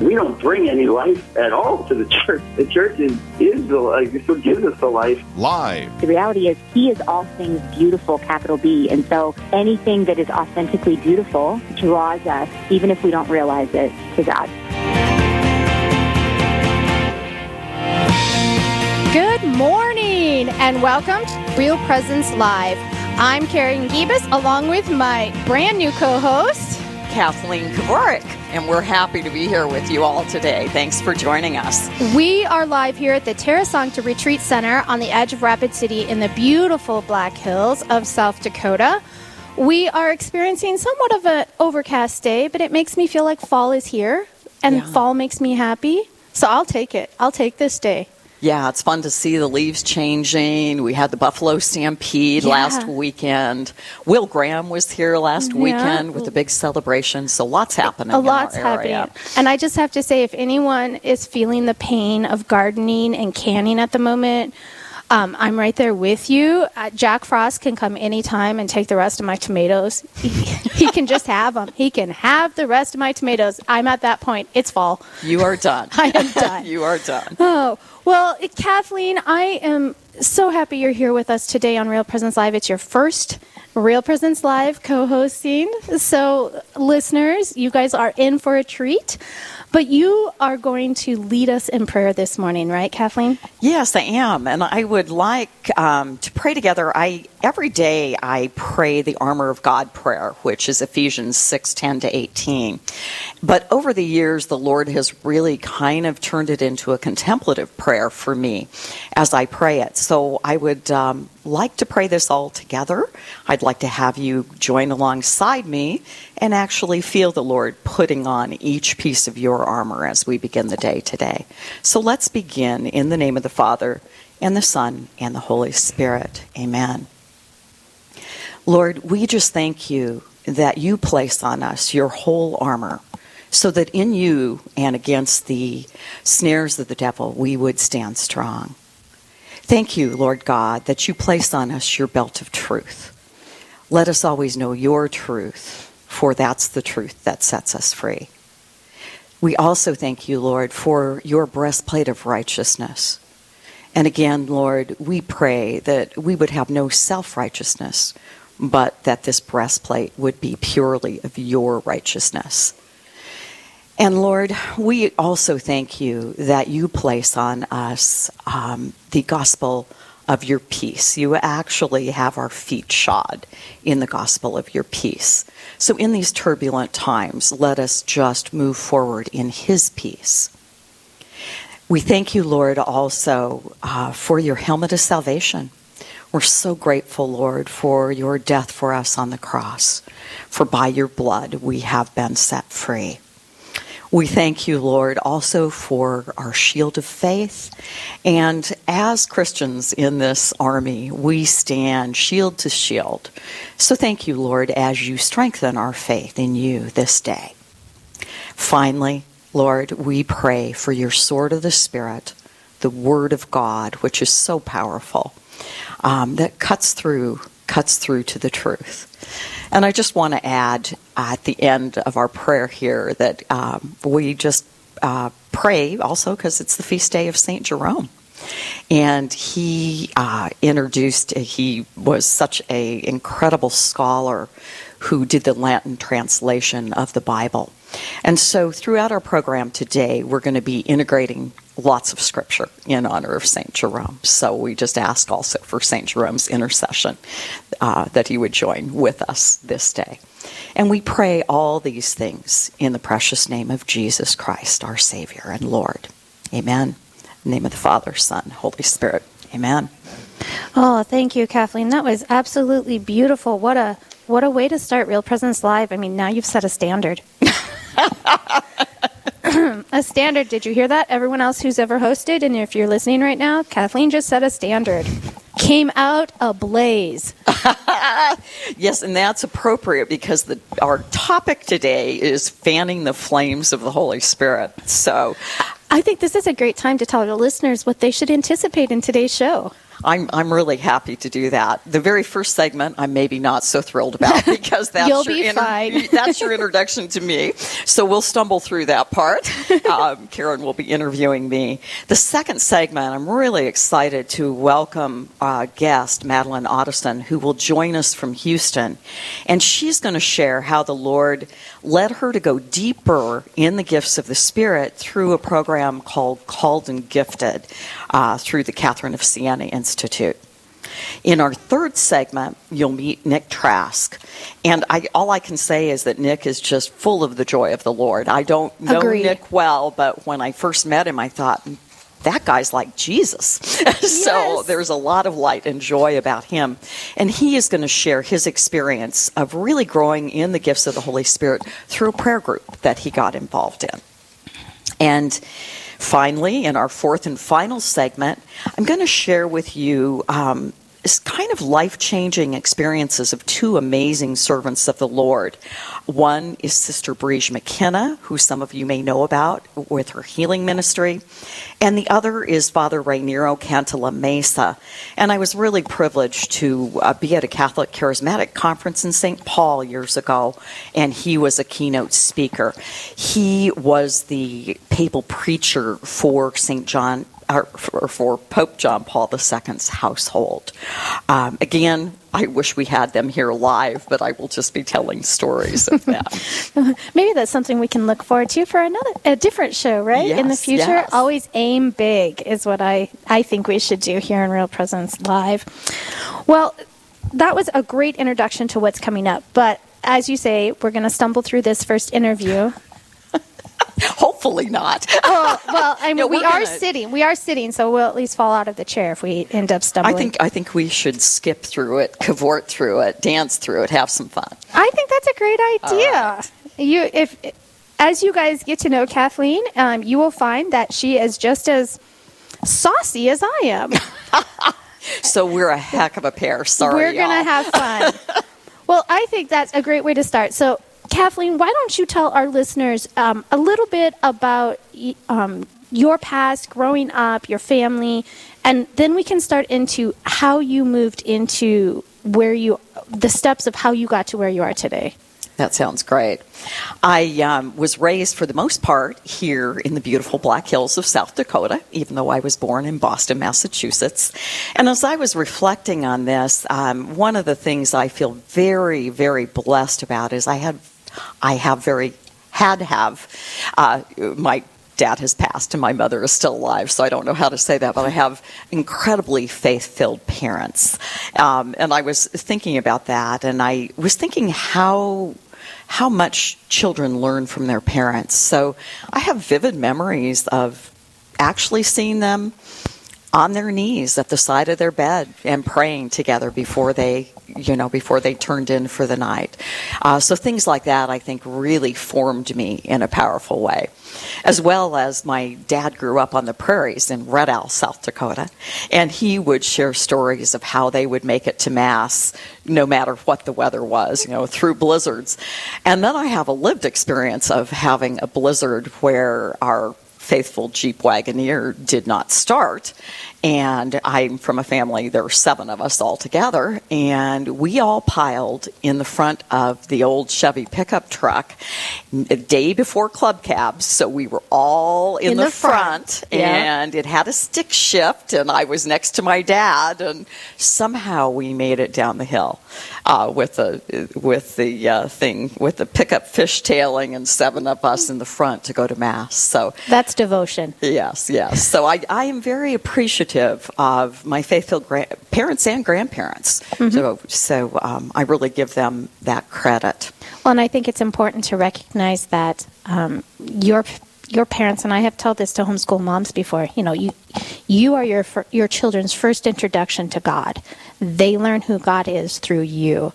We don't bring any life at all to the church. The church is, is the life. It's what gives us the life. Live. The reality is, He is all things beautiful, capital B. And so anything that is authentically beautiful draws us, even if we don't realize it, to God. Good morning and welcome to Real Presence Live. I'm Karen Gibas along with my brand new co host, Kathleen Kavorik, and we're happy to be here with you all today. Thanks for joining us. We are live here at the Terra Sancta Retreat Center on the edge of Rapid City in the beautiful Black Hills of South Dakota. We are experiencing somewhat of an overcast day, but it makes me feel like fall is here, and Yeah. fall makes me happy. So I'll take it. I'll take this day. Yeah, it's fun to see the leaves changing. We had the Buffalo Stampede Yeah. last weekend. Will Graham was here last Yeah. weekend with a big celebration, so lots happening. A lot's happening. And I just have to say, if anyone is feeling the pain of gardening and canning at the moment, um, I'm right there with you. Uh, Jack Frost can come anytime and take the rest of my tomatoes. He, he can just have them. He can have the rest of my tomatoes. I'm at that point. It's fall. You are done. I am done. you are done. Oh, well, Kathleen, I am so happy you're here with us today on Real Presence Live. It's your first Real Presence Live co hosting. So, listeners, you guys are in for a treat. But you are going to lead us in prayer this morning, right, Kathleen? Yes, I am, and I would like um, to pray together. I every day I pray the armor of God prayer, which is Ephesians six ten to eighteen. But over the years, the Lord has really kind of turned it into a contemplative prayer for me as I pray it. So I would um, like to pray this all together. I'd like to have you join alongside me and actually feel the Lord putting on each piece of your armor as we begin the day today. So let's begin in the name of the Father, and the Son, and the Holy Spirit. Amen. Lord, we just thank you that you place on us your whole armor so that in you and against the snares of the devil we would stand strong. Thank you, Lord God, that you place on us your belt of truth. Let us always know your truth, for that's the truth that sets us free. We also thank you, Lord, for your breastplate of righteousness. And again, Lord, we pray that we would have no self righteousness, but that this breastplate would be purely of your righteousness. And Lord, we also thank you that you place on us um, the gospel of your peace. You actually have our feet shod in the gospel of your peace. So in these turbulent times, let us just move forward in his peace. We thank you, Lord, also uh, for your helmet of salvation. We're so grateful, Lord, for your death for us on the cross. For by your blood we have been set free. We thank you, Lord, also for our shield of faith. And as Christians in this army, we stand shield to shield. So thank you, Lord, as you strengthen our faith in you this day. Finally, Lord, we pray for your sword of the Spirit, the Word of God, which is so powerful, um, that cuts through, cuts through to the truth. And I just want to add at the end of our prayer here that um, we just uh, pray also because it's the feast day of St. Jerome. And he uh, introduced, he was such a incredible scholar who did the Latin translation of the Bible. And so throughout our program today, we're going to be integrating lots of scripture in honor of St. Jerome. So we just ask also for St. Jerome's intercession uh, that he would join with us this day. And we pray all these things in the precious name of Jesus Christ, our Savior and Lord. Amen. Name of the Father, Son, Holy Spirit. Amen. Oh, thank you, Kathleen. That was absolutely beautiful. What a what a way to start Real Presence Live. I mean, now you've set a standard. a standard. Did you hear that? Everyone else who's ever hosted, and if you're listening right now, Kathleen just set a standard. Came out ablaze. Yes, and that's appropriate because the, our topic today is fanning the flames of the Holy Spirit. So I think this is a great time to tell our listeners what they should anticipate in today's show. I'm, I'm really happy to do that. The very first segment, I'm maybe not so thrilled about because that's your be fine. that's your introduction to me. So we'll stumble through that part. Um, Karen will be interviewing me. The second segment, I'm really excited to welcome uh, guest Madeline Otteson, who will join us from Houston, and she's going to share how the Lord led her to go deeper in the gifts of the Spirit through a program called Called and Gifted uh, through the Catherine of Siena Institute. In our third segment, you'll meet Nick Trask. And I, all I can say is that Nick is just full of the joy of the Lord. I don't know Agreed. Nick well, but when I first met him, I thought, that guy's like Jesus. so there's a lot of light and joy about him. And he is going to share his experience of really growing in the gifts of the Holy Spirit through a prayer group that he got involved in. And finally, in our fourth and final segment, I'm going to share with you um, kind of life changing experiences of two amazing servants of the Lord. One is Sister Briege McKenna, who some of you may know about with her healing ministry, and the other is Father Raniero Cantalamessa. And I was really privileged to uh, be at a Catholic Charismatic conference in St. Paul years ago, and he was a keynote speaker. He was the papal preacher for St. John or for, Pope John Paul II's household. Um, again, I wish we had them here live, but I will just be telling stories of them. Maybe that's something we can look forward to for another a different show, right? in the future, yes. always aim big is what I I think we should do here in Real Presence Live. Well, that was a great introduction to what's coming up, but as you say, we're going to stumble through this first interview. Hopefully not. Oh, well, I mean, No, we we're gonna- sitting. We are sitting, so we'll at least fall out of the chair if we end up stumbling. I think I think we should skip through it, cavort through it, dance through it, have some fun. I think that's a great idea. You, if as you guys get to know Kathleen, um, you will find that she is just as saucy as I am. So we're a heck of a pair. Sorry, We're gonna y'all. have fun. well, I think that's a great way to start. So, Kathleen, why don't you tell our listeners um, a little bit about um, your past, growing up, your family, and then we can start into how you moved into where you, the steps of how you got to where you are today. That sounds great. I um, was raised, for the most part, here in the beautiful Black Hills of South Dakota, even though I was born in Boston, Massachusetts. And as I was reflecting on this, um, one of the things I feel very, very blessed about is I had, I have very, had have, uh, my dad has passed and my mother is still alive, so I don't know how to say that, but I have incredibly faith filled parents. Um, and I was thinking about that, and I was thinking how. How much children learn from their parents. So I have vivid memories of actually seeing them on their knees at the side of their bed and praying together before they you know before they turned in for the night. Uh, so things like that i think really formed me in a powerful way. As well as my dad grew up on the prairies in red owl south dakota and he would share stories of how they would make it to mass no matter what the weather was you know through blizzards. And then i have a lived experience of having a blizzard where our faithful Jeep Wagoneer did not start. And I'm from a family, there were seven of us all together, and we all piled in the front of the old Chevy pickup truck a day before club cabs. So we were all in, In the, the front. front, Yeah. and it had a stick shift, and I was next to my dad, and somehow we made it down the hill uh, with the with the uh, thing with the pickup fishtailing and seven of us in the front to go to mass. So That's devotion. Yes, yes. So I, I am very appreciative of my faithful gra- parents and grandparents. So, so um, I really give them that credit. Well, and I think it's important to recognize that um, your your parents and I have told this to homeschool moms before. You know, you you are your your children's first introduction to God. They learn who God is through you.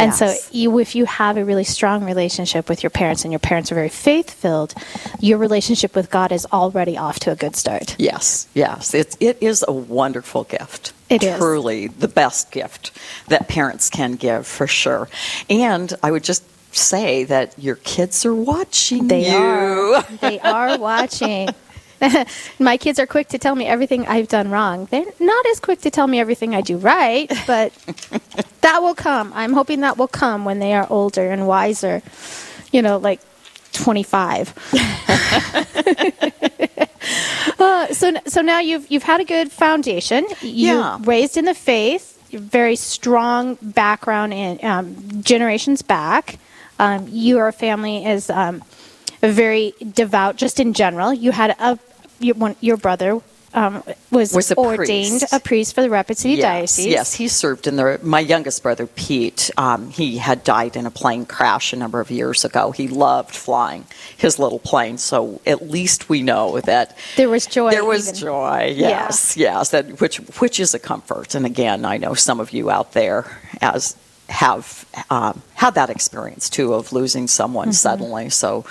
And so, you, if you have a really strong relationship with your parents, and your parents are very faith filled, your relationship with God is already off to a good start. Yes, yes. It, it is a wonderful gift. It is. truly the best gift that parents can give for sure. And I would just say that your kids are watching They you. are. They are watching. My kids are quick to tell me everything I've done wrong. They're not as quick to tell me everything I do right, but that will come. I'm hoping that will come when they are older and wiser. You know, like 25. uh, so, so now you've you've had a good foundation. You Yeah. raised in the faith. Very strong background in um, generations back. Um, your family is um, very devout, just in general. You had a your, one, your brother um, was, Was a ordained priest. a priest for the Rapid City yes, Diocese. Yes, he served in the. My youngest brother, Pete, um, he had died in a plane crash a number of years ago. He loved flying his little plane, so at least we know that There was joy. There was even. joy. Yes, yes, that which which is a comfort. And again, I know some of you out there as have um, had that experience too of losing someone Mm-hmm. suddenly. So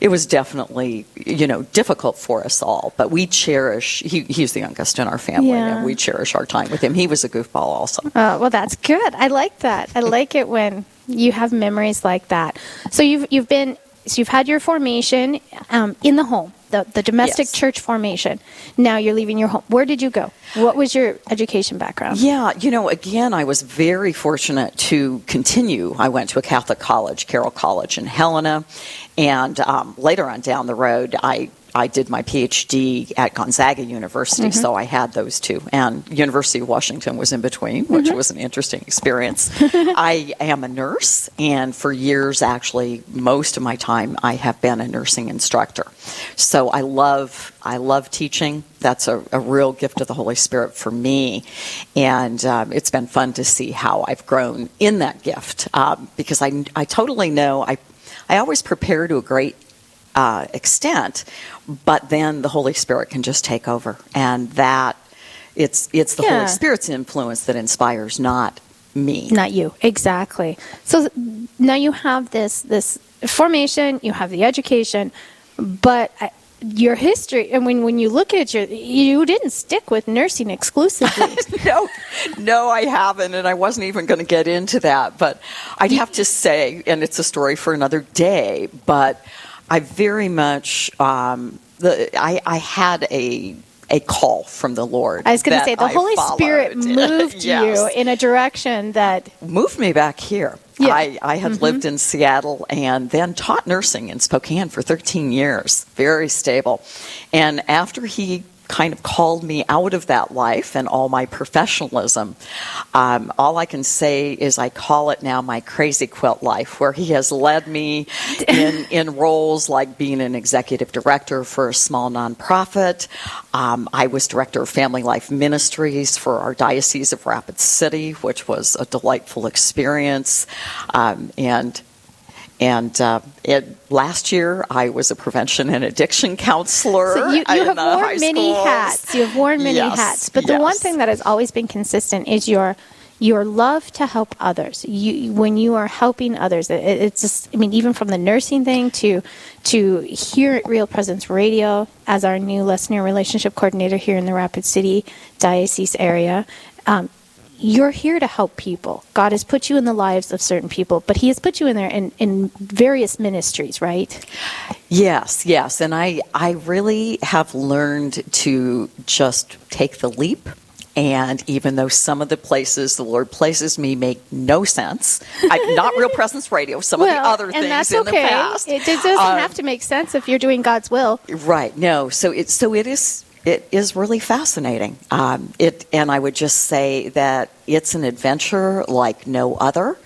it was definitely you know difficult for us all. But we cherish. He, he's the youngest in our family, Yeah. and we cherish our time with him. He was a goofball also. Uh, well, that's good. I like that. I like it when you have memories like that. So you've you've been so you've had your formation um, in the home, the the domestic Yes. church formation. Now you're leaving your home. Where did you go? What was your education background? Yeah, you know, again, I was very fortunate to continue. I went to a Catholic college, Carroll College in Helena, and um, later on down the road, I I did my PhD at Gonzaga University, so I had those two, and University of Washington was in between, which was an interesting experience. I am a nurse, and for years, actually, most of my time, I have been a nursing instructor. So I love I love teaching. That's a, a real gift of the Holy Spirit for me, and um, it's been fun to see how I've grown in that gift um, because I I totally know I I always prepare to a great uh, extent, but then the Holy Spirit can just take over, and that it's it's the Yeah. Holy Spirit's influence that inspires, not me. Not you, exactly. So now you have this this formation, you have the education, but uh, your history. And when when you look at your, you didn't stick with nursing exclusively. no, no, I haven't, and I wasn't even going to get into that. But I'd have to say, and it's a story for another day. But I very much, um, the I, I had a a call from the Lord. I was going to say the I Holy Spirit moved Yes. you in a direction that moved me back here. Yeah. Mm-hmm. I, I had lived in Seattle and then taught nursing in Spokane for 13 years, very stable. And after he kind of called me out of that life and all my professionalism, um, all I can say is I call it now my crazy quilt life, where he has led me in, in roles like being an executive director for a small nonprofit. Um, I was director of Family Life Ministries for our Diocese of Rapid City, which was a delightful experience. Um, and and uh, it, last year, I was a prevention and addiction counselor. So you, you have worn many schools. hats. You have worn many Yes, hats. But the one thing that has always been consistent is your your love to help others. You when you are helping others, it, it's just. I mean, even from the nursing thing to to here at Real Presence Radio as our new listener relationship coordinator here in the Rapid City diocese area. Um, you're here to help people. God has put you in the lives of certain people, but He has put you in there in, in various ministries, right? Yes, yes, and I I really have learned to just take the leap. And even though some of the places the Lord places me make no sense, I, not Real Presence Radio, some of the other things that's in okay. the past. It, it doesn't Um, have to make sense if you're doing God's will. Right. No. So it so it is it is really fascinating. Um, it and I would just say that it's an adventure like no other.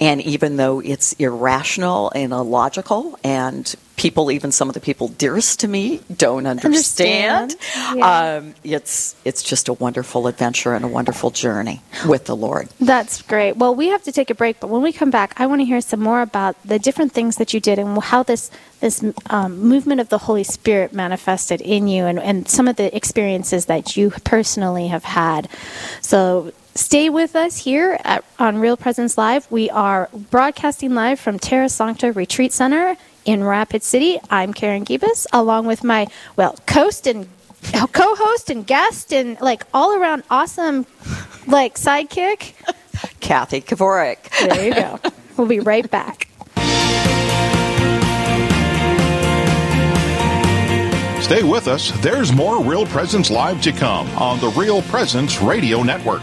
And even though it's irrational and illogical, and people, even some of the people dearest to me, don't understand, Understand, yeah. um, it's it's just a wonderful adventure and a wonderful journey with the Lord. That's great. Well, we have to take a break, but when we come back, I want to hear some more about the different things that you did and how this this um, movement of the Holy Spirit manifested in you, and, and some of the experiences that you personally have had. So. Stay with us here at, on Real Presence Live. We are broadcasting live from Terra Sancta Retreat Center in Rapid City. I'm Karen Gibas, along with my, well, host and co-host and guest and like all around awesome like sidekick. Kathy Kavorik. There you go. we'll be right back. Stay with us. There's more Real Presence Live to come on the Real Presence Radio Network.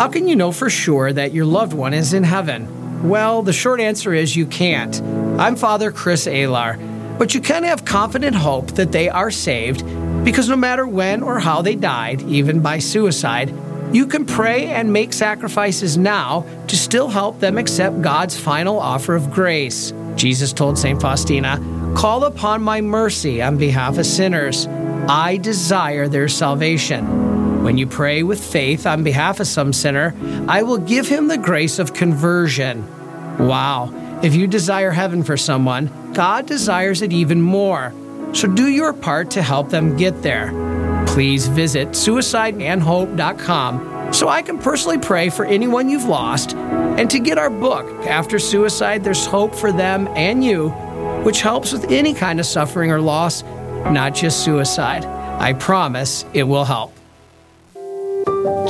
How can you know for sure that your loved one is in heaven? Well, the short answer is you can't. I'm Father Chris Alar, but you can have confident hope that they are saved because no matter when or how they died, even by suicide, you can pray and make sacrifices now to still help them accept God's final offer of grace. Jesus told St. Faustina, Call upon my mercy on behalf of sinners. I desire their salvation. When you pray with faith on behalf of some sinner, I will give him the grace of conversion. Wow. If you desire heaven for someone, God desires it even more. So do your part to help them get there. Please visit suicideandhope.com so I can personally pray for anyone you've lost and to get our book, After Suicide There's Hope for Them and You, which helps with any kind of suffering or loss, not just suicide. I promise it will help.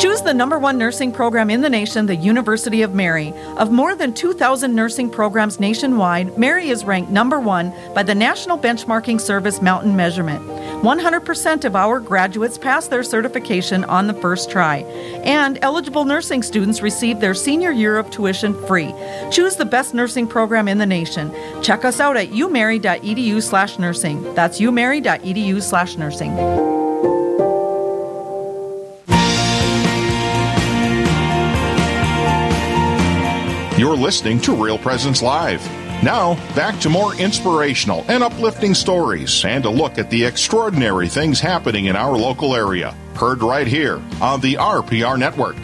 Choose the number one nursing program in the nation, the University of Mary. Of more than 2,000 nursing programs nationwide, Mary is ranked number one by the National Benchmarking Service Mountain Measurement. 100% of our graduates pass their certification on the first try, and eligible nursing students receive their senior year of tuition free. Choose the best nursing program in the nation. Check us out at umary.edu slash nursing. That's umary.edu listening to Real Presence Live. Now, back to more inspirational and uplifting stories and a look at the extraordinary things happening in our local area. Heard right here on the RPR Network.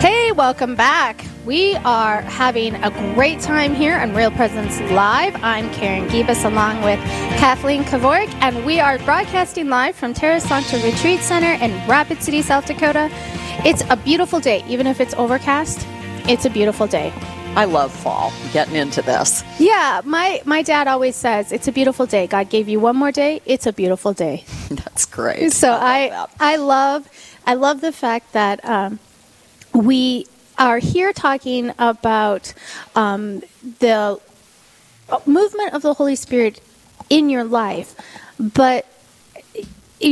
Hey, welcome back. We are having a great time here on Real Presence Live. I'm Karen Gibas along with Kathleen Kavorik, and we are broadcasting live from Terra Sancta Retreat Center in Rapid City, South Dakota. It's a beautiful day, even if it's overcast. It's a beautiful day. I love fall. Getting into this. Yeah, my my dad always says it's a beautiful day. God gave you one more day. It's a beautiful day. That's great. So I I, I love I love the fact that um, we are here talking about um, the movement of the Holy Spirit in your life, but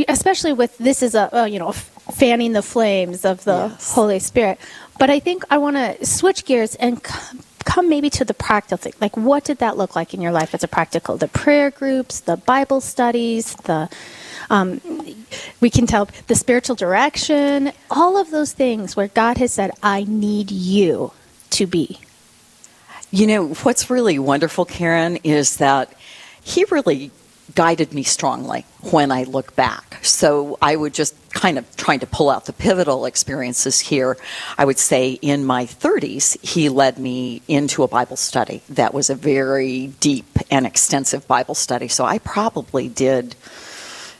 especially with this is a, a you know fanning the flames of the yes. Holy Spirit. But I think I want to switch gears and come, come maybe to the practical thing. Like, what did that look like in your life as a practical? The prayer groups, the Bible studies, the um, we can tell the spiritual direction, all of those things where God has said, "I need you to be." You know what's really wonderful, Karen, is that He really guided me strongly when I look back. So I would just kind of trying to pull out the pivotal experiences here. I would say in my 30s, he led me into a Bible study that was a very deep and extensive Bible study. So I probably did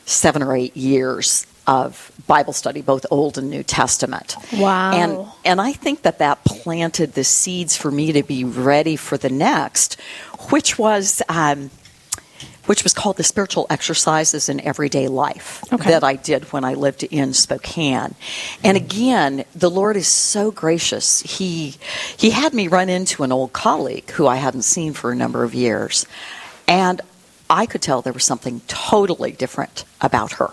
seven or eight years of Bible study, both Old and New Testament. Wow. And and I think that that planted the seeds for me to be ready for the next, which was um, which was called the Spiritual Exercises in Everyday Life okay. that I did when I lived in Spokane. And again, the Lord is so gracious. He he had me run into an old colleague who I hadn't seen for a number of years. And I could tell there was something totally different about her.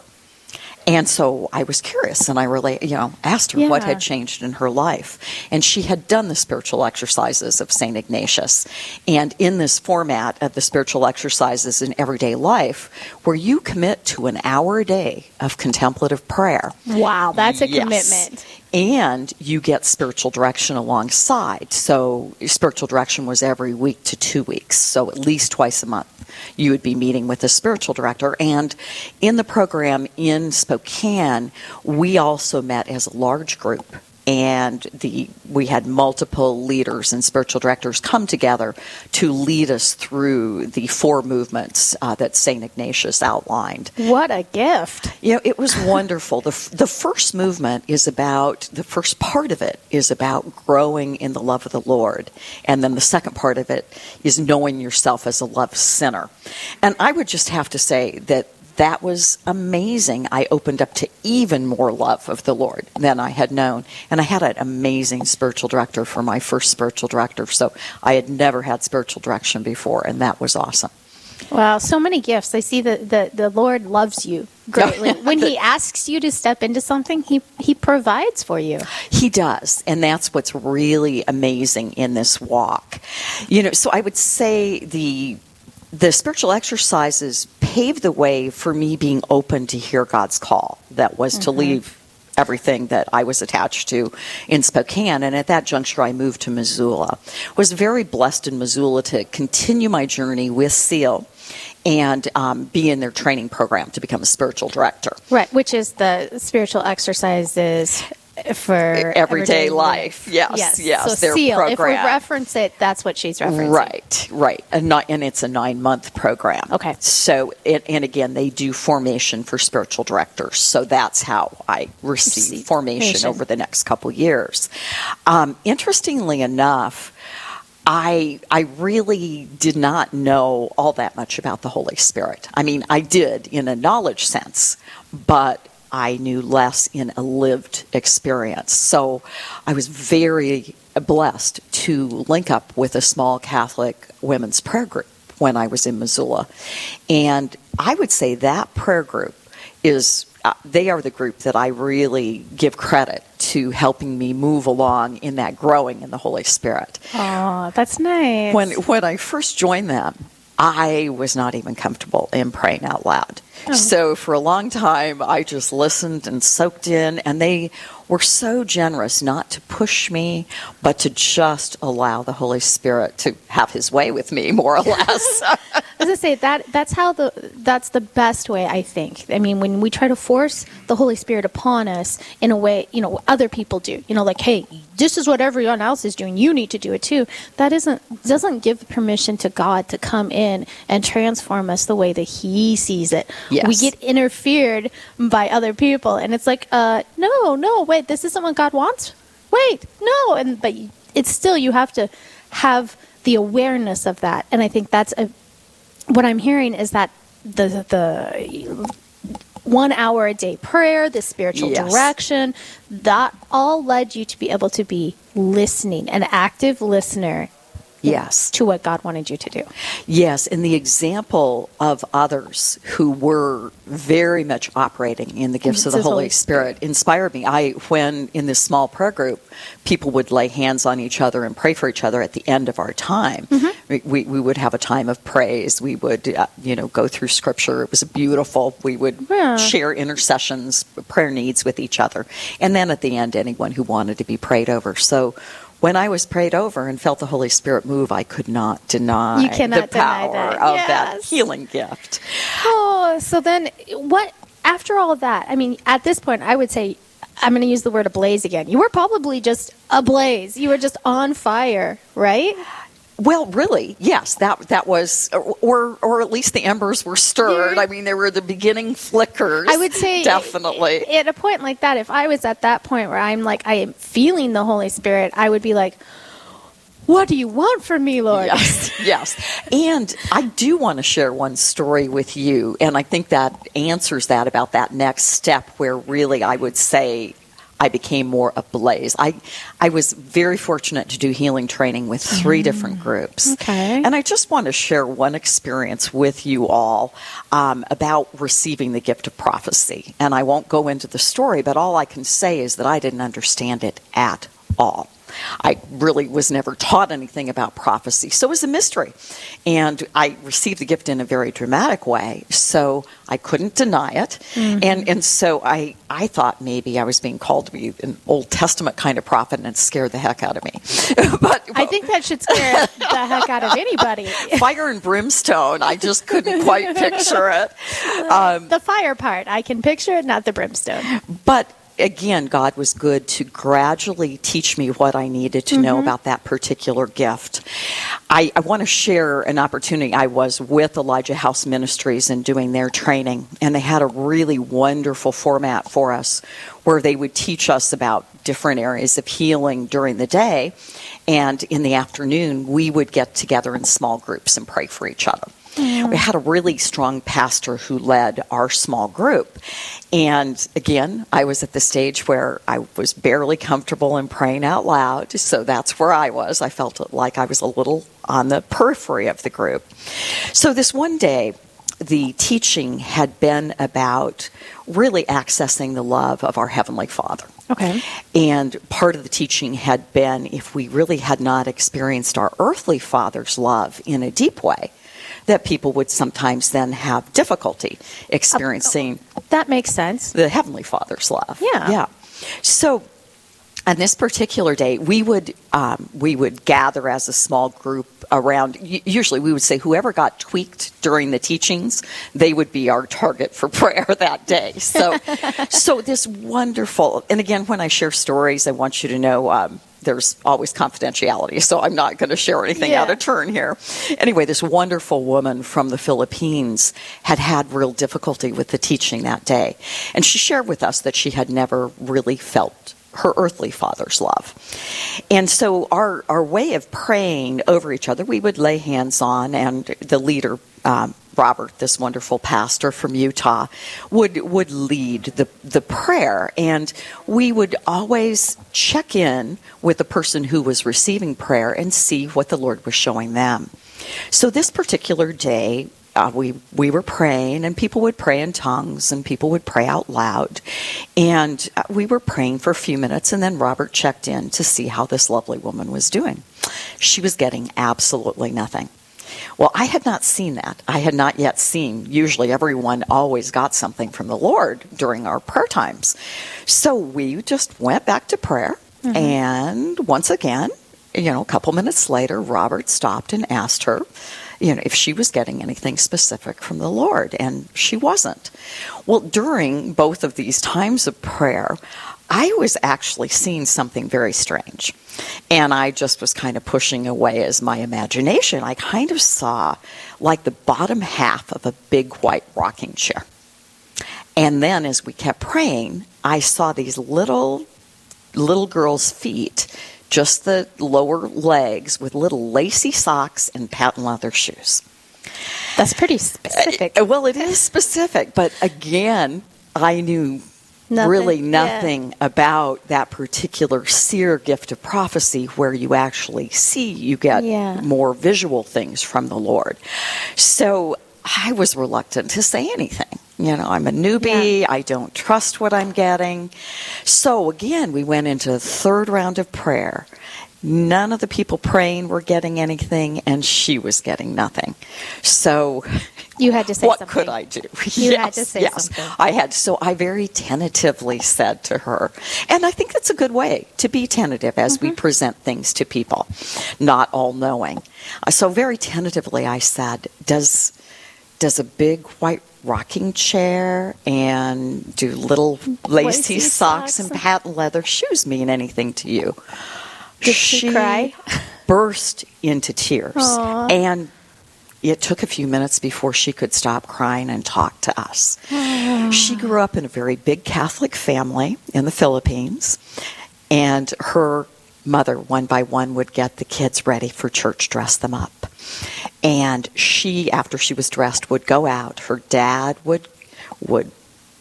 And so I was curious and I really, you know, asked her yeah. what had changed in her life. And she had done the spiritual exercises of St. Ignatius. And in this format of the spiritual exercises in everyday life, where you commit to an hour a day of contemplative prayer. Wow, that's a yes. commitment. And you get spiritual direction alongside. So, spiritual direction was every week to two weeks, so at least twice a month you would be meeting with a spiritual director. And in the program in Spokane, we also met as a large group and the we had multiple leaders and spiritual directors come together to lead us through the four movements uh, that Saint Ignatius outlined. What a gift! You know, it was wonderful. the The first movement is about the first part of it is about growing in the love of the Lord, and then the second part of it is knowing yourself as a love sinner. And I would just have to say that that was amazing. I opened up to even more love of the Lord than I had known. And I had an amazing spiritual director for my first spiritual director. So I had never had spiritual direction before, and that was awesome. Wow, so many gifts. I see that the, the Lord loves you greatly. when He asks you to step into something, He He provides for you. He does, and that's what's really amazing in this walk. You know, so I would say the the spiritual exercises paved the way for me being open to hear God's call. That was mm-hmm. to leave everything that I was attached to in Spokane. And at that juncture, I moved to Missoula. Was very blessed in Missoula to continue my journey with SEEL and um, be in their training program to become a spiritual director. Right, which is the spiritual exercises for everyday, everyday life. Yes, yes. yes so SEEL. Program. If we reference it, that's what she's referencing. Right, right. And, not, and it's a nine month program. Okay. So, it, and again, they do formation for spiritual directors. So that's how I receive formation over the next couple years. Um, interestingly enough. I I really did not know all that much about the Holy Spirit. I mean, I did in a knowledge sense, but I knew less in a lived experience. So I was very blessed to link up with a small Catholic women's prayer group when I was in Missoula. And I would say that prayer group is uh, they are the group that I really give credit to helping me move along in that growing in the Holy Spirit. Oh, that's nice. When when I first joined them, I was not even comfortable in praying out loud. Oh. So for a long time, I just listened and soaked in, and they were so generous not to push me, but to just allow the Holy Spirit to have His way with me, more or less. As I say, that that's how the that's the best way. I think. I mean, when we try to force the Holy Spirit upon us in a way, you know, other people do. You know, like, hey, this is what everyone else is doing. You need to do it too. That isn't doesn't give permission to God to come in and transform us the way that He sees it. Yes. We get interfered by other people, and it's like, uh, no, no, wait wait, this isn't what God wants. Wait, no. And but it's still you have to have the awareness of that. And I think that's a, what I'm hearing is that the the one hour a day prayer, the spiritual yes. direction, that all led you to be able to be listening, an active listener yes. To what god wanted you to do. Yes and the example of others who were very much operating in the gifts of the holy, holy spirit, spirit. inspired me. I when in this small prayer group people would lay hands on each other and pray for each other at the end of our time. Mm-hmm. we, we would have a time of praise. We would uh, you know go through scripture. It was beautiful. We would yeah. share intercessions prayer needs with each other. And then at the end anyone who wanted to be prayed over. So when I was prayed over and felt the Holy Spirit move, I could not deny you cannot the power that. of yes. that healing gift. Oh, so then what? After all of that, I mean, at this point, I would say I'm going to use the word ablaze again. You were probably just ablaze. You were just on fire, right? Well, really, yes. That that was, or or at least the embers were stirred. I mean, there were the beginning flickers. I would say definitely at a point like that. If I was at that point where I'm like I am feeling the Holy Spirit, I would be like, "What do you want from me, Lord?" Yes, yes. And I do want to share one story with you, and I think that answers that about that next step, where really I would say I became more ablaze. I, I was very fortunate to do healing training with three mm. different groups. Okay. And I just want to share one experience with you all um, about receiving the gift of prophecy. And I won't go into the story, but all I can say is that I didn't understand it at all. I really was never taught anything about prophecy, so it was a mystery. And I received the gift in a very dramatic way, so I couldn't deny it. Mm-hmm. And and so I I thought maybe I was being called to be an Old Testament kind of prophet, and it scared the heck out of me. but, but I think that should scare the heck out of anybody. Fire and brimstone. I just couldn't quite picture it. Um, the fire part, I can picture it, not the brimstone. But again, God was good to gradually teach me what I needed to mm-hmm. know about that particular gift. I, I want to share an opportunity. I was with Elijah House Ministries and doing their training, and they had a really wonderful format for us where they would teach us about different areas of healing during the day. And in the afternoon, we would get together in small groups and pray for each other. Mm. We had a really strong pastor who led our small group. And again, I was at the stage where I was barely comfortable in praying out loud. So that's where I was. I felt like I was a little on the periphery of the group. So this one day, the teaching had been about really accessing the love of our Heavenly Father. Okay. And part of the teaching had been if we really had not experienced our earthly Father's love in a deep way, that people would sometimes then have difficulty experiencing. Uh, that makes sense. The Heavenly Father's love. Yeah. Yeah. So on this particular day, we would um, we would gather as a small group around. Usually, we would say whoever got tweaked during the teachings, they would be our target for prayer that day. So, so this wonderful. And again, when I share stories, I want you to know. Um, there's always confidentiality, so I'm not going to share anything yeah. out of turn here. Anyway, this wonderful woman from the Philippines had had real difficulty with the teaching that day. And she shared with us that she had never really felt her earthly father's love. And so our, our way of praying over each other, we would lay hands on, and the leader um, Robert, this wonderful pastor from Utah, would would lead the the prayer, and we would always check in with the person who was receiving prayer and see what the Lord was showing them. So this particular day, uh, we we were praying, and people would pray in tongues, and people would pray out loud, and uh, we were praying for a few minutes, and then Robert checked in to see how this lovely woman was doing. She was getting absolutely nothing. Well, I had not seen that. I had not yet seen. Usually, everyone always got something from the Lord during our prayer times. So we just went back to prayer. Mm-hmm. And once again, you know, a couple minutes later, Robert stopped and asked her, you know, if she was getting anything specific from the Lord, and she wasn't. Well, during both of these times of prayer, I was actually seeing something very strange. And I just was kind of pushing away as my imagination. I kind of saw like the bottom half of a big white rocking chair. And then as we kept praying, I saw these little little girls' feet, just the lower legs with little lacy socks and patent leather shoes. That's pretty specific. Uh, well, it is specific, but again, I knew Nothing. really nothing yeah. about that particular seer gift of prophecy where you actually see, you get yeah. more visual things from the Lord. So I was reluctant to say anything. You know, I'm a newbie. Yeah. I don't trust what I'm getting. So again, we went into the third round of prayer. None of the people praying were getting anything, and she was getting nothing. So you had to say what something. could I do? You yes, had to say yes. something. I had. So I very tentatively said to her, and I think that's a good way to be tentative as mm-hmm. we present things to people, not all knowing. Uh, so very tentatively, I said, "Does does a big white rocking chair and do little lacy, socks, socks and patent leather shoes mean anything to you?" Did she, she cry? burst into tears Aww. and it took a few minutes before she could stop crying and talk to us. she grew up in a very big Catholic family in the Philippines, and her mother, one by one, would get the kids ready for church, dress them up. And she, after she was dressed, would go out. Her dad would would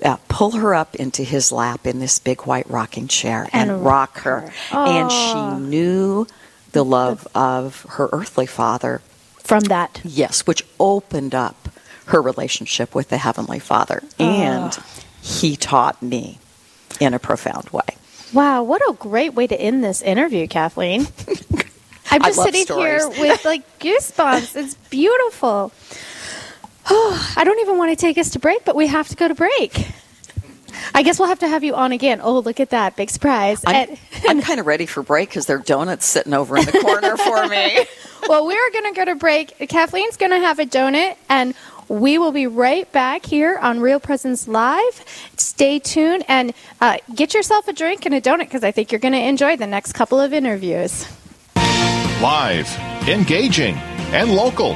uh, pull her up into his lap in this big white rocking chair and, and rock her. her. And she knew the love of her earthly father from that. Yes, which opened up her relationship with the Heavenly Father. Oh. And he taught me in a profound way. Wow, what a great way to end this interview, Kathleen. I'm just sitting stories. here with like goosebumps. It's beautiful. Oh, I don't even want to take us to break, but we have to go to break. I guess we'll have to have you on again. Oh, look at that. Big surprise. I'm, And- I'm kind of ready for break because there are donuts sitting over in the corner for me. well, we're going to go to break. Kathleen's going to have a donut, and we will be right back here on Real Presence Live. Stay tuned and uh, get yourself a drink and a donut because I think you're going to enjoy the next couple of interviews. Live, engaging, and local.